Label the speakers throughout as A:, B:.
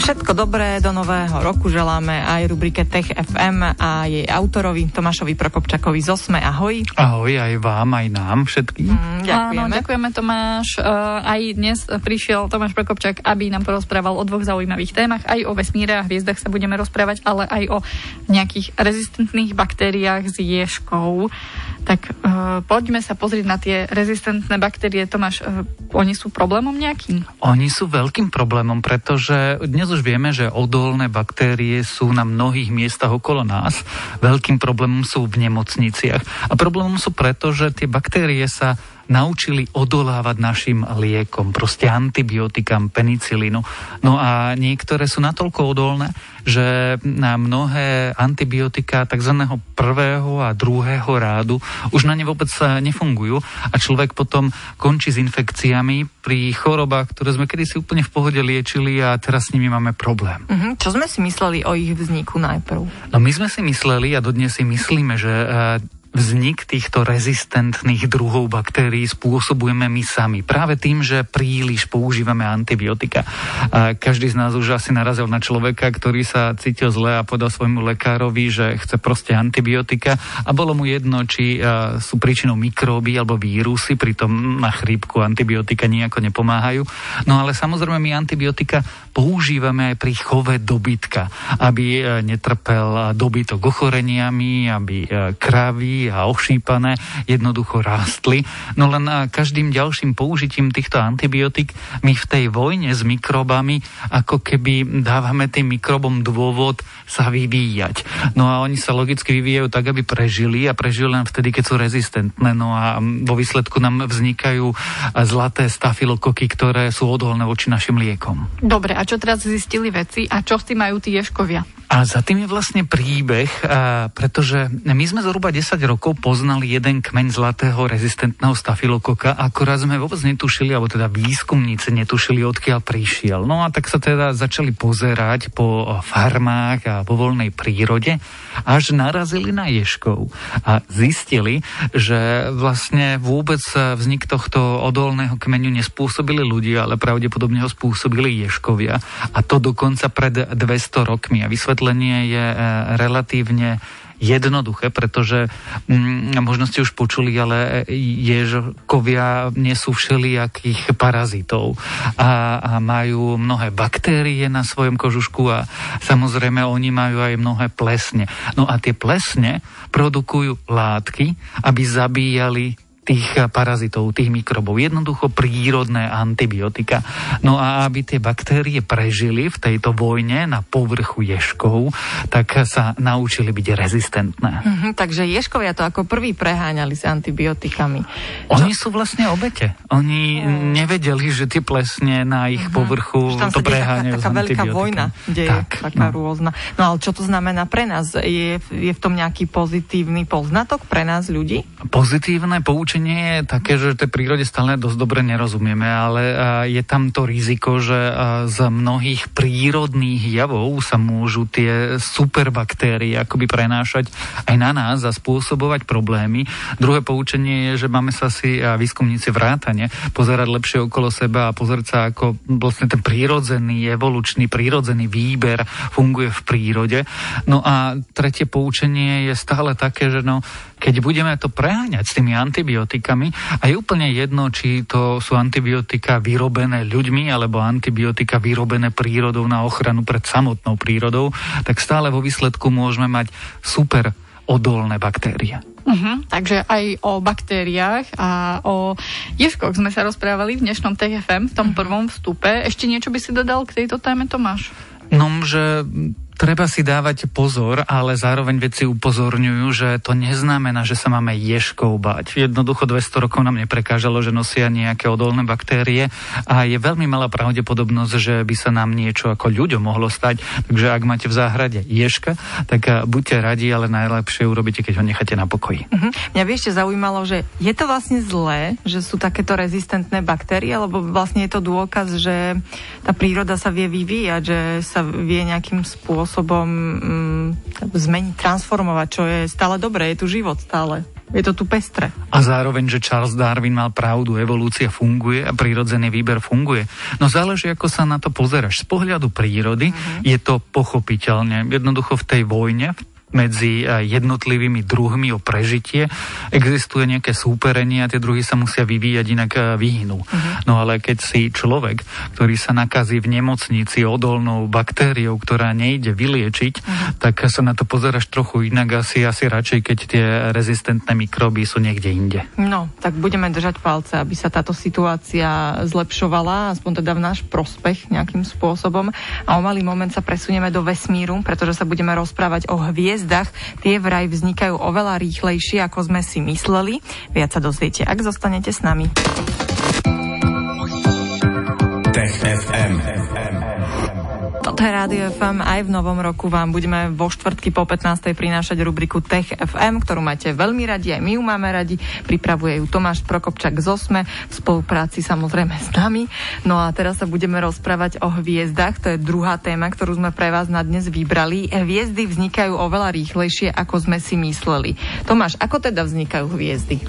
A: Všetko dobré do nového roku želáme aj rubrike Tech FM a jej autorovi Tomášovi Prokopčakovi z Osme. Ahoj.
B: Ahoj aj vám, aj nám všetkým.
A: Mm, ďakujeme.
C: Áno, ďakujeme Tomáš. Uh, aj dnes prišiel Tomáš Prokopčak, aby nám porozprával o dvoch zaujímavých témach. Aj o vesmíre a hviezdach sa budeme rozprávať, ale aj o nejakých rezistentných baktériách s ješkou. Tak uh, poďme sa pozrieť na tie rezistentné baktérie. Tomáš, uh, oni sú problémom nejakým?
B: Oni sú veľkým problémom, pretože dnes už vieme, že odolné baktérie sú na mnohých miestach okolo nás. Veľkým problémom sú v nemocniciach. A problémom sú preto, že tie baktérie sa naučili odolávať našim liekom, proste antibiotikám, penicilínu. No a niektoré sú natoľko odolné, že na mnohé antibiotika tzv. prvého a druhého rádu už na ne vôbec nefungujú a človek potom končí s infekciami pri chorobách, ktoré sme kedysi úplne v pohode liečili a teraz s nimi máme problém.
A: Uh-huh. Čo sme si mysleli o ich vzniku najprv?
B: No my sme si mysleli a dodnes si myslíme, že vznik týchto rezistentných druhov baktérií spôsobujeme my sami. Práve tým, že príliš používame antibiotika. A každý z nás už asi narazil na človeka, ktorý sa cítil zle a povedal svojmu lekárovi, že chce proste antibiotika a bolo mu jedno, či sú príčinou mikróby alebo vírusy, pritom na chrípku antibiotika nejako nepomáhajú. No ale samozrejme my antibiotika používame aj pri chove dobytka, aby e, netrpel dobytok ochoreniami, aby e, a ošípané jednoducho rástli. No len každým ďalším použitím týchto antibiotík my v tej vojne s mikrobami ako keby dávame tým mikrobom dôvod sa vyvíjať. No a oni sa logicky vyvíjajú tak, aby prežili a prežili len vtedy, keď sú rezistentné. No a vo výsledku nám vznikajú zlaté stafilokoky, ktoré sú odolné voči našim liekom.
C: Dobre, a čo teraz zistili veci a čo s tým majú tí ješkovia?
B: A za tým je vlastne príbeh, pretože my sme zhruba 10 rokov poznali jeden kmeň zlatého rezistentného stafilokoka, akorát sme vôbec netušili, alebo teda výskumníci netušili, odkiaľ prišiel. No a tak sa teda začali pozerať po farmách a vo voľnej prírode, až narazili na ješkov a zistili, že vlastne vôbec vznik tohto odolného kmeňu nespôsobili ľudia, ale pravdepodobne ho spôsobili ješkovia. A to dokonca pred 200 rokmi. A vysvetlenie je e, relatívne jednoduché, pretože mm, možno ste už počuli, ale ježkovia nesú všelijakých parazitov a, a majú mnohé baktérie na svojom kožušku a samozrejme oni majú aj mnohé plesne. No a tie plesne produkujú látky, aby zabíjali tých parazitov, tých mikrobov. Jednoducho prírodné antibiotika. No a aby tie baktérie prežili v tejto vojne na povrchu ješkov, tak sa naučili byť rezistentné.
A: Mm-hmm, takže ješkovia to ako prvý preháňali s antibiotikami.
B: Oni Čo? sú vlastne obete. Oni mm. nevedeli, že tie plesne na ich mm-hmm. povrchu to preháňajú
A: taká, taká veľká vojna deje, tak, taká no. rôzna. No ale čo to znamená pre nás? Je, je v tom nejaký pozitívny poznatok pre nás ľudí?
B: Pozitívne poučenie riešenie je také, že tej prírode stále dosť dobre nerozumieme, ale je tam to riziko, že z mnohých prírodných javov sa môžu tie superbaktérie akoby prenášať aj na nás a spôsobovať problémy. Druhé poučenie je, že máme sa si výskumníci vrátane pozerať lepšie okolo seba a pozerať sa, ako vlastne ten prírodzený, evolučný, prírodzený výber funguje v prírode. No a tretie poučenie je stále také, že no, keď budeme to preháňať s tými antibiotikami, a je úplne jedno, či to sú antibiotika vyrobené ľuďmi alebo antibiotika vyrobené prírodou na ochranu pred samotnou prírodou, tak stále vo výsledku môžeme mať super odolné baktérie.
C: Uh-huh, takže aj o baktériách a o ješkoch sme sa rozprávali v dnešnom TFM, v tom uh-huh. prvom vstupe. Ešte niečo by si dodal k tejto téme, Tomáš?
B: No, že treba si dávať pozor, ale zároveň veci upozorňujú, že to neznamená, že sa máme ješkov bať. Jednoducho 200 rokov nám neprekážalo, že nosia nejaké odolné baktérie a je veľmi malá pravdepodobnosť, že by sa nám niečo ako ľuďom mohlo stať. Takže ak máte v záhrade ješka, tak eh, buďte radi, ale najlepšie urobíte, keď ho necháte na pokoji. Uh-huh.
A: Mňa by ešte zaujímalo, že je to vlastne zlé, že sú takéto rezistentné baktérie, lebo vlastne je to dôkaz, že tá príroda sa vie vyvíjať, že sa vie nejakým spôsobom spôsobom, mm, zmeniť, transformovať, čo je stále dobré, je tu život stále. Je to tu pestre.
B: A zároveň, že Charles Darwin mal pravdu, evolúcia funguje a prírodzený výber funguje. No záleží, ako sa na to pozeráš. Z pohľadu prírody mm-hmm. je to pochopiteľne. Jednoducho v tej vojne, v medzi eh, jednotlivými druhmi o prežitie. Existuje nejaké súperenie a tie druhy sa musia vyvíjať, inak eh, vyhnú. Uh-huh. No ale keď si človek, ktorý sa nakazí v nemocnici odolnou baktériou, ktorá nejde vyliečiť, uh-huh. tak sa na to pozeráš trochu inak asi, asi radšej, keď tie rezistentné mikroby sú niekde inde.
A: No, tak budeme držať palce, aby sa táto situácia zlepšovala, aspoň teda v náš prospech nejakým spôsobom. A o malý moment sa presunieme do vesmíru, pretože sa budeme rozprávať o hviezd hviezdach, tie vraj vznikajú oveľa rýchlejšie, ako sme si mysleli. Viac sa dozviete, ak zostanete s nami. Tech FM. Toto je Rádio FM. Aj v novom roku vám budeme vo štvrtky po 15. prinášať rubriku Tech FM, ktorú máte veľmi radi, aj my ju máme radi. Pripravuje ju Tomáš Prokopčak z Osme, v spolupráci samozrejme s nami. No a teraz sa budeme rozprávať o hviezdach. To je druhá téma, ktorú sme pre vás na dnes vybrali. Hviezdy vznikajú oveľa rýchlejšie, ako sme si mysleli. Tomáš, ako teda vznikajú hviezdy?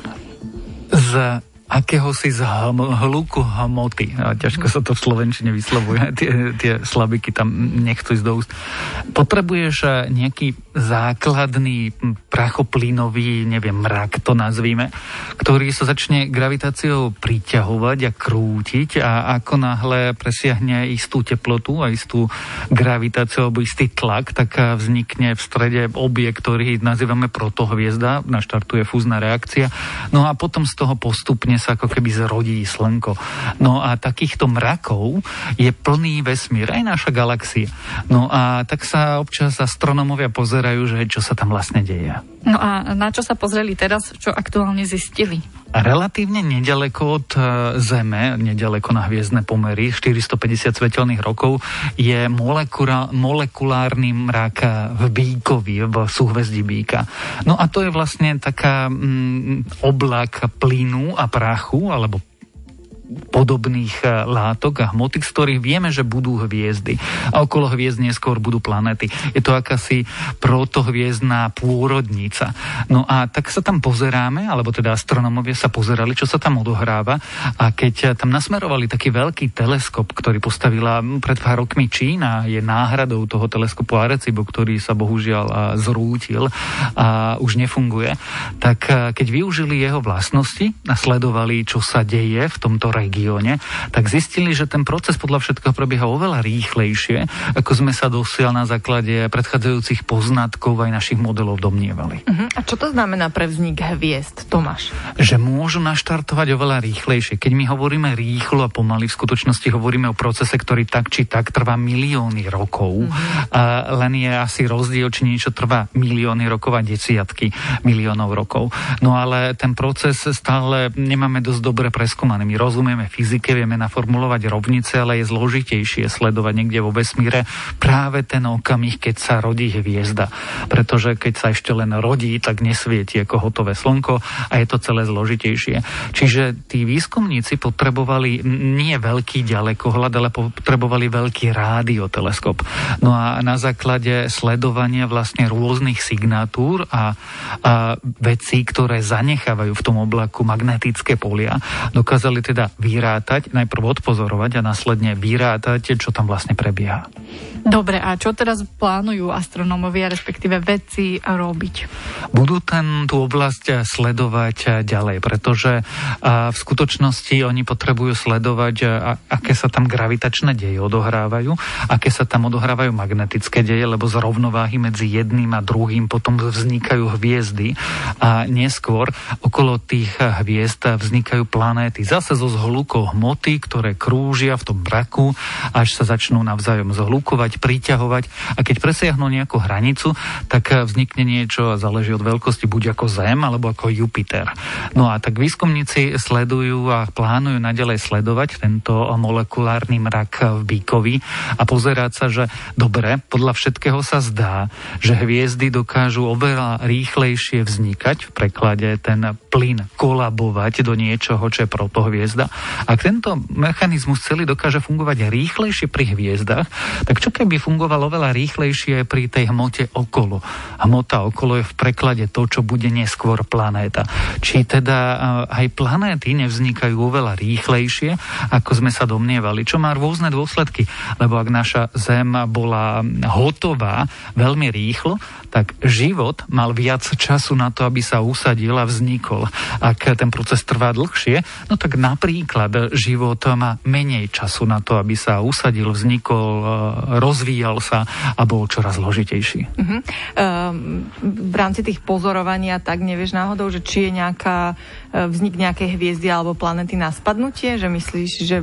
B: Z akéhosi z hluku hmoty. Ťažko sa to v Slovenčine vyslovuje. Tie, tie slabiky tam nechcú ísť do úst. Potrebuješ eh, nejaký základný prachoplynový, neviem, mrak to nazvíme, ktorý sa začne gravitáciou priťahovať a krútiť a ako náhle presiahne istú teplotu a istú gravitáciu alebo istý tlak, tak eh, vznikne v strede objekt, ktorý nazývame protohviezda, naštartuje fúzna reakcia. No a potom z toho postupne sa ako keby zrodí slnko. No a takýchto mrakov je plný vesmír, aj naša galaxia. No a tak sa občas astronomovia pozerajú, že čo sa tam vlastne deje.
C: No a na čo sa pozreli teraz, čo aktuálne zistili?
B: Relatívne nedaleko od e, Zeme, nedaleko na hviezdne pomery, 450 svetelných rokov, je molekula, molekulárny mrak v Bíkovi, v súhvezdí Bíka. No a to je vlastne taká mm, oblak plynu a prachu, alebo podobných e, látok a hmoty, z ktorých vieme, že budú hviezdy. A okolo hviezd neskôr budú planety. Je to akási protohviezdná pôrodnica. No a tak sa tam pozeráme, alebo teda astronomovia sa pozerali, čo sa tam odohráva. A keď tam nasmerovali taký veľký teleskop, ktorý postavila pred pár rokmi Čína, je náhradou toho teleskopu Arecibo, ktorý sa bohužiaľ zrútil a už nefunguje, tak keď využili jeho vlastnosti a sledovali, čo sa deje v tomto regióne, tak zistili, že ten proces podľa všetkého prebieha oveľa rýchlejšie, ako sme sa dosiaľ na základe predchádzajúcich poznatkov aj našich modelov domnievali.
A: Uh-huh. A čo to znamená pre vznik hviezd, Tomáš?
B: Že môžu naštartovať oveľa rýchlejšie. Keď my hovoríme rýchlo a pomaly, v skutočnosti hovoríme o procese, ktorý tak či tak trvá milióny rokov. Uh-huh. A len je asi rozdiel, či niečo trvá milióny rokov a desiatky miliónov rokov. No ale ten proces stále nemáme dosť dobre preskúmaný. My rozumieme rozumieme fyzike, vieme naformulovať rovnice, ale je zložitejšie sledovať niekde vo vesmíre práve ten okamih, keď sa rodí hviezda. Pretože keď sa ešte len rodí, tak nesvieti ako hotové slnko a je to celé zložitejšie. Čiže tí výskumníci potrebovali nie veľký ďalekohľad, ale potrebovali veľký rádioteleskop. No a na základe sledovania vlastne rôznych signatúr a, a vecí, ktoré zanechávajú v tom oblaku magnetické polia, dokázali teda vyrátať, najprv odpozorovať a následne vyrátať, čo tam vlastne prebieha.
C: Dobre, a čo teraz plánujú astronómovia, respektíve vedci robiť?
B: Budú ten, tú oblasť sledovať ďalej, pretože v skutočnosti oni potrebujú sledovať, aké sa tam gravitačné deje odohrávajú, aké sa tam odohrávajú magnetické deje, lebo z rovnováhy medzi jedným a druhým potom vznikajú hviezdy a neskôr okolo tých hviezd vznikajú planéty zase zo zhlukou hmoty, ktoré krúžia v tom braku, až sa začnú navzájom zhlukovať, priťahovať. A keď presiahnu nejakú hranicu, tak vznikne niečo a záleží od veľkosti buď ako Zem alebo ako Jupiter. No a tak výskumníci sledujú a plánujú nadalej sledovať tento molekulárny mrak v Bíkovi a pozerať sa, že dobre, podľa všetkého sa zdá, že hviezdy dokážu oveľa rýchlejšie vznikať, v preklade ten plyn kolabovať do niečoho, čo je protohviezda Ak tento mechanizmus celý dokáže fungovať rýchlejšie pri hviezdach, tak čo keby fungovalo veľa rýchlejšie pri tej hmote okolo? Hmota okolo je v preklade to, čo bude neskôr planéta. Či teda aj planéty nevznikajú oveľa rýchlejšie, ako sme sa domnievali, čo má rôzne dôsledky. Lebo ak naša Zem bola hotová veľmi rýchlo, tak život mal viac času na to, aby sa usadil a vznikol. Ak ten proces trvá dlhšie, no tak napríklad život má menej času na to, aby sa usadil, vznikol, e, rozvíjal sa a bol čoraz zložitejší. Uh-huh.
A: Um, v rámci tých pozorovaní tak nevieš náhodou, že či je nejaká e, vznik nejakej hviezdy alebo planety na spadnutie, že myslíš, že...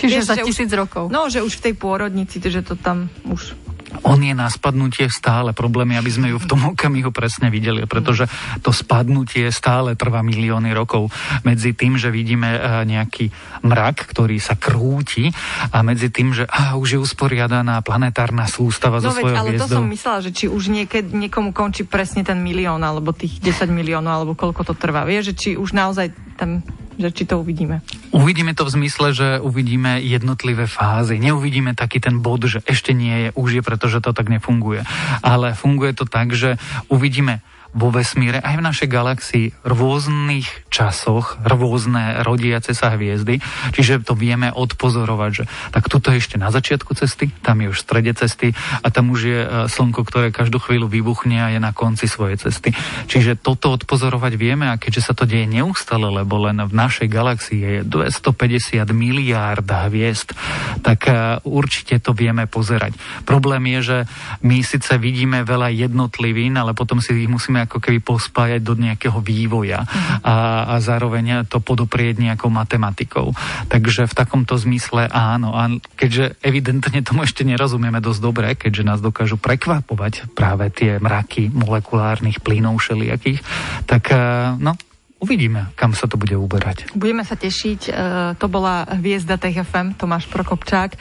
C: Čiže vieš, za tisíc
A: už,
C: rokov.
A: No, že už v tej pôrodnici, že to tam už
B: on je na spadnutie stále problémy, aby sme ju v tom okamihu presne videli, pretože to spadnutie stále trvá milióny rokov. Medzi tým, že vidíme e, nejaký mrak, ktorý sa krúti a medzi tým, že á, už je usporiadaná planetárna sústava no zo svojho ale
A: hviezdou. to som myslela, že či už niekedy niekomu končí presne ten milión, alebo tých 10 miliónov, alebo koľko to trvá. Vieš, že či už naozaj tam že či to uvidíme.
B: Uvidíme to v zmysle, že uvidíme jednotlivé fázy. Neuvidíme taký ten bod, že ešte nie je, už je, pretože to tak nefunguje. Ale funguje to tak, že uvidíme vo vesmíre, aj v našej galaxii, v rôznych časoch, rôzne rodiace sa hviezdy, čiže to vieme odpozorovať, že tak tuto je ešte na začiatku cesty, tam je už v strede cesty a tam už je e, slnko, ktoré každú chvíľu vybuchne a je na konci svojej cesty. Čiže toto odpozorovať vieme a keďže sa to deje neustále, lebo len v našej galaxii je 250 miliárd hviezd, tak e, určite to vieme pozerať. Problém je, že my síce vidíme veľa jednotlivín, ale potom si ich musíme ako keby pospájať do nejakého vývoja a, a zároveň to podoprieť nejakou matematikou. Takže v takomto zmysle áno. A keďže evidentne tomu ešte nerozumieme dosť dobre, keďže nás dokážu prekvapovať práve tie mraky molekulárnych plynov všelijakých, tak eh, no, Uvidíme, kam sa to bude uberať.
A: Budeme sa tešiť. E, to bola hviezda TFM, Tomáš Prokopčák.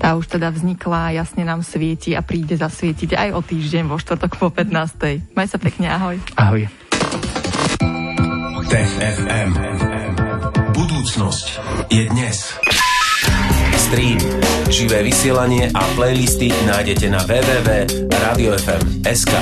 A: Tá už teda vznikla, jasne nám svieti a príde zasvietiť aj o týždeň vo štvrtok po 15. Maj sa pekne, ahoj.
B: Ahoj.
D: Tech FM. Budúcnosť je dnes. Stream, živé vysielanie a playlisty nájdete na www.radiofm.sk.